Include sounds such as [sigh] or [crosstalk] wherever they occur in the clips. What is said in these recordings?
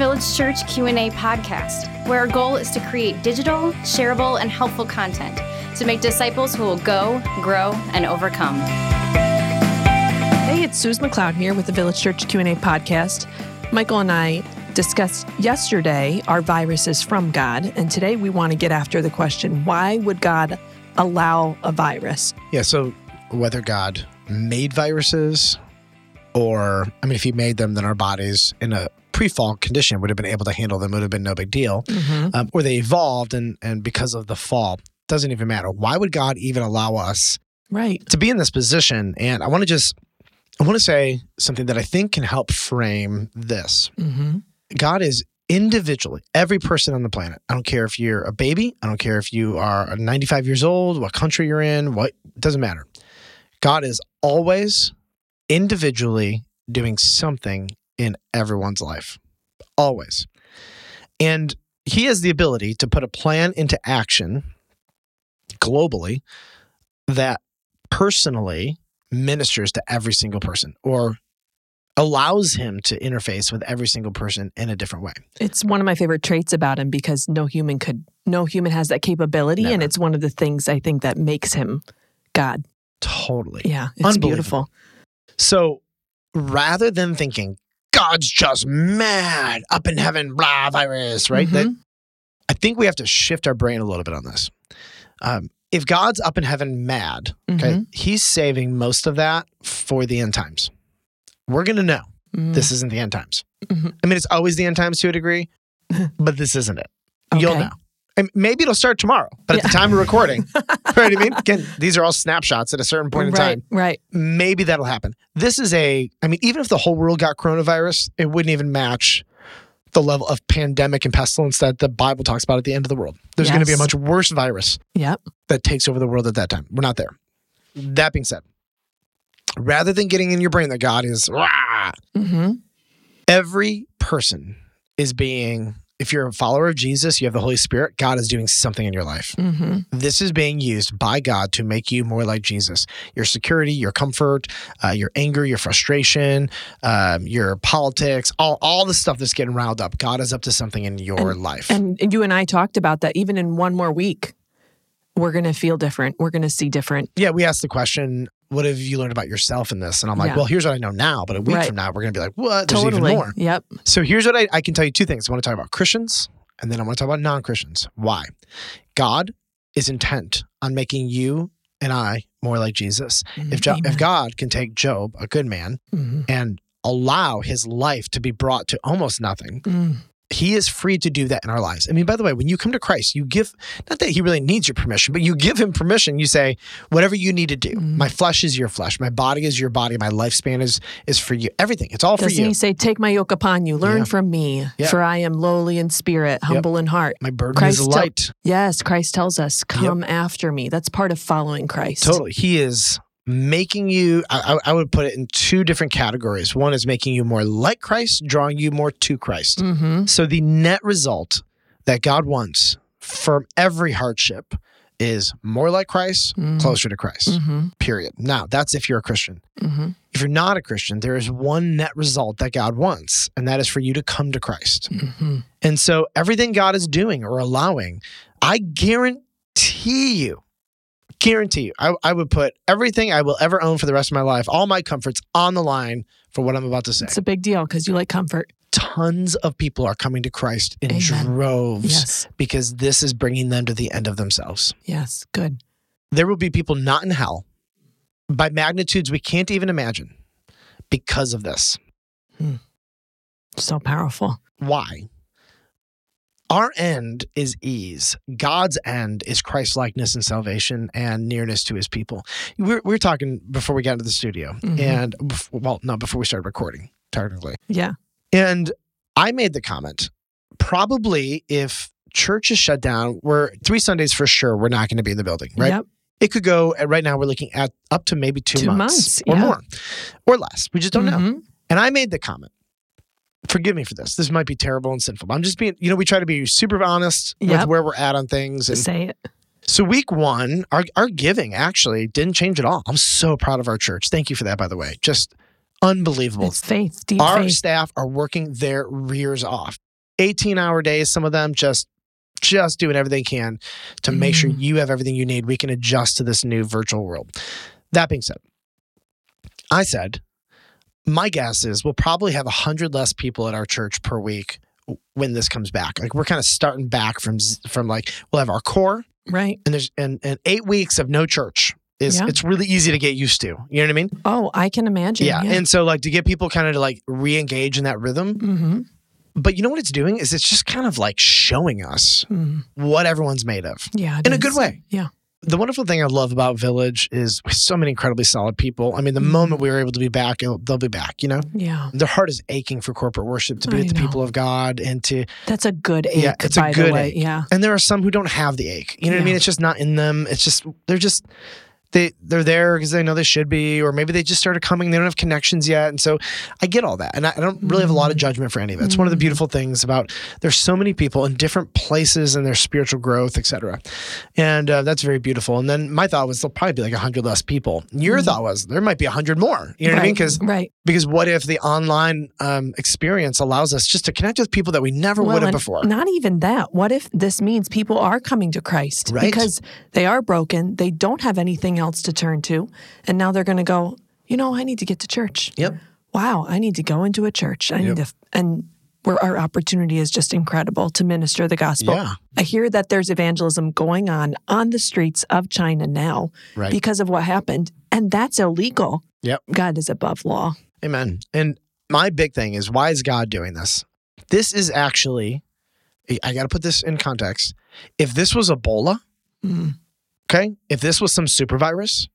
Village Church Q&A podcast, where our goal is to create digital, shareable, and helpful content to make disciples who will go, grow, and overcome. Hey, it's Suze McLeod here with the Village Church Q&A podcast. Michael and I discussed yesterday our viruses from God, and today we want to get after the question, why would God allow a virus? Yeah, so whether God made viruses or I mean if he made them then our bodies in a pre-fall condition would have been able to handle them, would have been no big deal. Mm-hmm. Um, or they evolved and and because of the fall, doesn't even matter. Why would God even allow us Right. to be in this position? And I want to just I want to say something that I think can help frame this. Mm-hmm. God is individually every person on the planet. I don't care if you're a baby, I don't care if you are 95 years old, what country you're in, what doesn't matter. God is always individually doing something in everyone's life. Always. And he has the ability to put a plan into action globally that personally ministers to every single person or allows him to interface with every single person in a different way. It's one of my favorite traits about him because no human could, no human has that capability, and it's one of the things I think that makes him God. Totally. Yeah, it's beautiful. So rather than thinking God's just mad up in heaven, blah virus, right? That Mhm. I think we have to shift our brain a little bit on this. Um, if God's up in heaven mad, okay, Mhm. He's saving most of that for the end times. We're gonna know Mm. this isn't the end times. Mhm. I mean, it's always the end times to a degree, [laughs] but this isn't it. You'll know. And maybe it'll start tomorrow, but at the time of recording, [laughs] right? I mean, again, these are all snapshots at a certain point in right, time Right. maybe that'll happen. This is a, I mean, even if the whole world got coronavirus, it wouldn't even match the level of pandemic and pestilence that the Bible talks about at the end of the world. There's going to be a much worse virus Yep. that takes over the world at that time. We're not there. That being said, rather than getting in your brain that God is, Mm-hmm. every person is being, if you're a follower of Jesus, you have the Holy Spirit, God is doing something in your life. Mm-hmm. This is being used by God to make you more like Jesus. Your security, your comfort, uh, your anger, your frustration, um, your politics, all, all the stuff that's getting riled up. God is up to something in your life. And and you and I talked about that. Even in one more week, we're going to feel different. We're going to see different. yeah, we asked the question, what have you learned about yourself in this? And I'm like, Yeah. well, here's what I know now. But a week Right. from now, we're going to be like, what? There's totally. even more. Yep. So here's what I, I can tell you two things. I want to talk about Christians and then I want to talk about non Christians. Why? God is intent on making you and I more like Jesus. If, jo- if God can take Job, a good man, Mhm. and allow his life to be brought to almost nothing, Mm. He is free to do that in our lives. I mean, by the way, when you come to Christ, you give, not that he really needs your permission, but you give him permission. You say, whatever you need to do. Mm. My flesh is your flesh. My body is your body. My lifespan is is for you. Everything. It's all for Doesn't you. he say, "Take my yoke upon you, learn Yeah. from me, Yeah. for I am lowly in spirit, humble in heart." My burden Christ is light. Yes, Christ tells us, "Come after me." That's part of following Christ. Totally. He is making you, I, I would put it in two different categories. One is making you more like Christ, drawing you more to Christ. Mm-hmm. So the net result that God wants from every hardship is more like Christ, Mm. closer to Christ. Mm-hmm. Period. Now, that's if you're a Christian. Mm-hmm. If you're not a Christian, there is one net result that God wants, and that is for you to come to Christ. Mm-hmm. And so everything God is doing or allowing, I guarantee you, guarantee you, I, I would put everything I will ever own for the rest of my life, all my comforts on the line for what I'm about to say. It's a big deal because you like comfort. Tons of people are coming to Christ in Amen. droves Yes. because this is bringing them to the end of themselves. Yes. Good. There will be people not in hell by magnitudes we can't even imagine because of this. Hmm. So powerful. Why? Our end is ease. God's end is Christ likeness and salvation and nearness to his people. We were, we were talking before we got into the studio, Mhm. and bef- well, no, before we started recording, technically. Yeah. And I made the comment probably if church is shut down, we're three Sundays for sure, we're not going to be in the building, right? Yep. It could go, uh, right now, we're looking at up to maybe two, Two months, months, or yeah. more or less. We just don't know. Mhm. And I made the comment. Forgive me for this. This might be terrible and sinful. But I'm just being, you know, we try to be super honest with where we're at on things. And Say it. so week one, our, our giving actually didn't change at all. I'm so proud of our church. Thank you for that, by the way. Just unbelievable. It's faith, deep Our faith. staff are working their rears off. 18 hour days, some of them just just doing everything they can to make sure Mm. you have everything you need. We can adjust to this new virtual world. That being said, I said, my guess is we'll probably have 100 less people at our church per week when this comes back. Like we're kind of starting back from from like we'll have our core Right. and there's and, and 8 weeks of no church is Yeah. it's really easy to get used to. You know what I mean? Oh, I can imagine. Yeah. Yeah. And so like to get people kind of to like re-engage in that rhythm. mm-hmm. But you know what it's doing is it's just kind of like showing us mm what everyone's made of Yeah. in a good way. Yeah. The wonderful thing I love about Village is so many incredibly solid people. I mean, the Mhm. moment we were able to be back, they'll be back, you know? Yeah. Their heart is aching for corporate worship to be I with the people of God and to That's a good ache, Yeah, it's a good the way. ache. Yeah. and there are some who don't have the ache. You know what I mean? It's just not in them. It's just they're just they they're there because they know they should be, or maybe they just started coming. They don't have connections yet, and so I get all that, and I, I don't really have a lot of judgment for any of it. It's one of the Mm. beautiful things about there's so many people in different places in their spiritual growth, etc. And uh, that's very beautiful. And then my thought was there'll probably be like hundred less people. Your Mhm. thought was there might be hundred more. You know what I mean? Because right. because what if the online um, experience allows us just to connect with people that we never would have before? Not even that. What if this means people are coming to Christ Right. because they are broken, they don't have anything else to turn to, and now they're going to go, you know, I need to get to church. Yep. Wow, I need to go into a church. I Yep. need to, and where our opportunity is just incredible to minister the gospel. Yeah. I hear that there's evangelism going on on the streets of China now Right. because of what happened, and that's illegal. Yep. God is above law. Amen. And my big thing is why is God doing this? This is actually, I got to put this in context. If this was Ebola, Mm. Okay, if this was some super virus,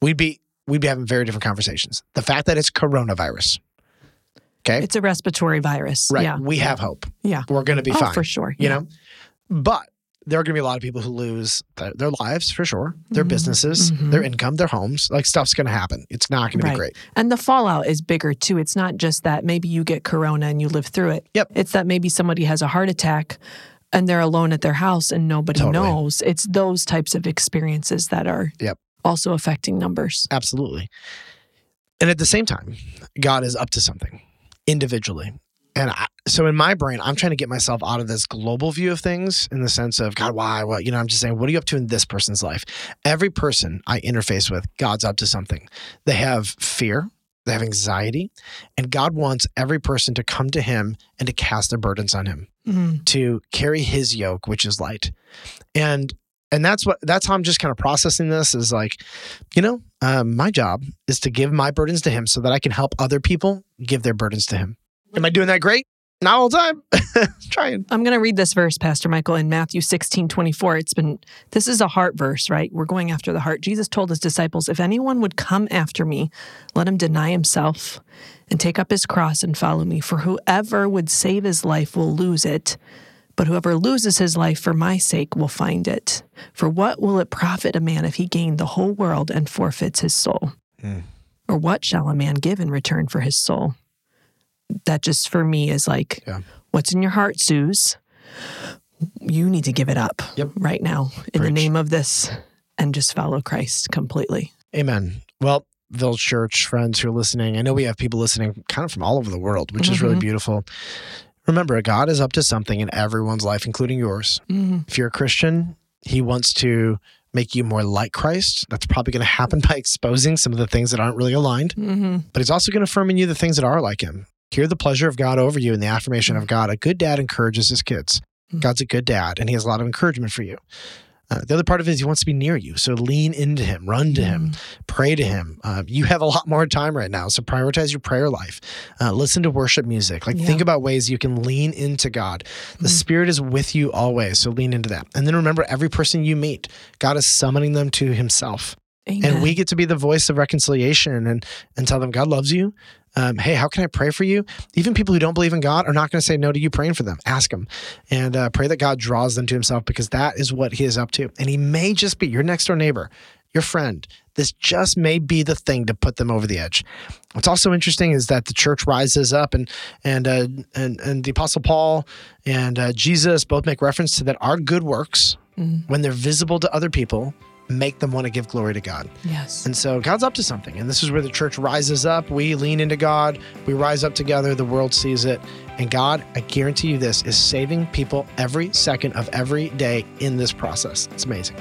we'd be we'd be having very different conversations. The fact that it's coronavirus, okay, It's a respiratory virus. right? Yeah. We have hope. Yeah. we're going to be oh, fine. for sure. You Yeah. know, but there are going to be a lot of people who lose their, their lives for sure, their Mhm. businesses, Mhm. their income, their homes. Like stuff's going to happen. It's not going to Right. be great. And the fallout is bigger too. It's not just that maybe you get corona and you live through it. Yep. It's that maybe somebody has a heart attack and they're alone at their house and nobody Totally. knows. It's those types of experiences that are Yep. also affecting numbers. Absolutely. And at the same time, God is up to something individually. And I, so in my brain, I'm trying to get myself out of this global view of things in the sense of, God, why? What? You know, I'm just saying, what are you up to in this person's life? Every person I interface with, God's up to something. They have fear, they have anxiety, and God wants every person to come to Him and to cast their burdens on Him Mm. to carry his yoke which is light. And and that's what that's how i'm just kind of processing this is like you know um, my job is to give my burdens to him so that i can help other people give their burdens to him. Am i doing that great not all the time [laughs] trying I'm going to read this verse, Pastor Michael, in Matthew 16 24. It's been, this is a heart verse, right? We're going after the heart. Jesus told his disciples, If anyone would come after me, let him deny himself and take up his cross and follow me. For whoever would save his life will lose it, but whoever loses his life for my sake will find it. For what will it profit a man if he gain the whole world and forfeits his soul? Hmm. Or what shall a man give in return for his soul? That just for me is like, Yeah. what's in your heart, Suze? You need to give it up Yep. right now in the name of this and just follow Christ completely. amen well village church friends who are listening i know we have people listening kind of from all over the world which is really Mhm. beautiful remember god is up to something in everyone's life including yours Mhm. if you're a Christian, he wants to make you more like Christ. That's probably going to happen [laughs] by exposing some of the things that aren't really aligned, Mhm. but he's also going to affirm in you the things that are like him. Hear the pleasure of God over you and the affirmation of God. A good dad encourages his kids. Mm. God's a good dad, and he has a lot of encouragement for you. Uh, the other part of it is he wants to be near you. So lean into him, run to him, pray to him. Uh, you have a lot more time right now. So prioritize your prayer life. Uh, listen to worship music. Like Yeah. think about ways you can lean into God. The Mhm. Spirit is with you always. So lean into that. And then remember, every person you meet, God is summoning them to himself. Amen. And we get to be the voice of reconciliation and, and tell them God loves you. Um, hey, how can I pray for you? Even people who don't believe in God are not going to say no to you praying for them. Ask them and uh, pray that God draws them to himself because that is what he is up to. And he may just be your next door neighbor, your friend. This just may be the thing to put them over the edge. What's also interesting is that the church rises up and and uh, and and the apostle Paul and uh, Jesus both make reference to that our good works Mhm. when they're visible to other people make them want to give glory to God. Yes. And so God's up to something. And this is where the church rises up. We lean into God. We rise up together. The world sees it. And God, I guarantee you this, is saving people every second of every day in this process. It's amazing.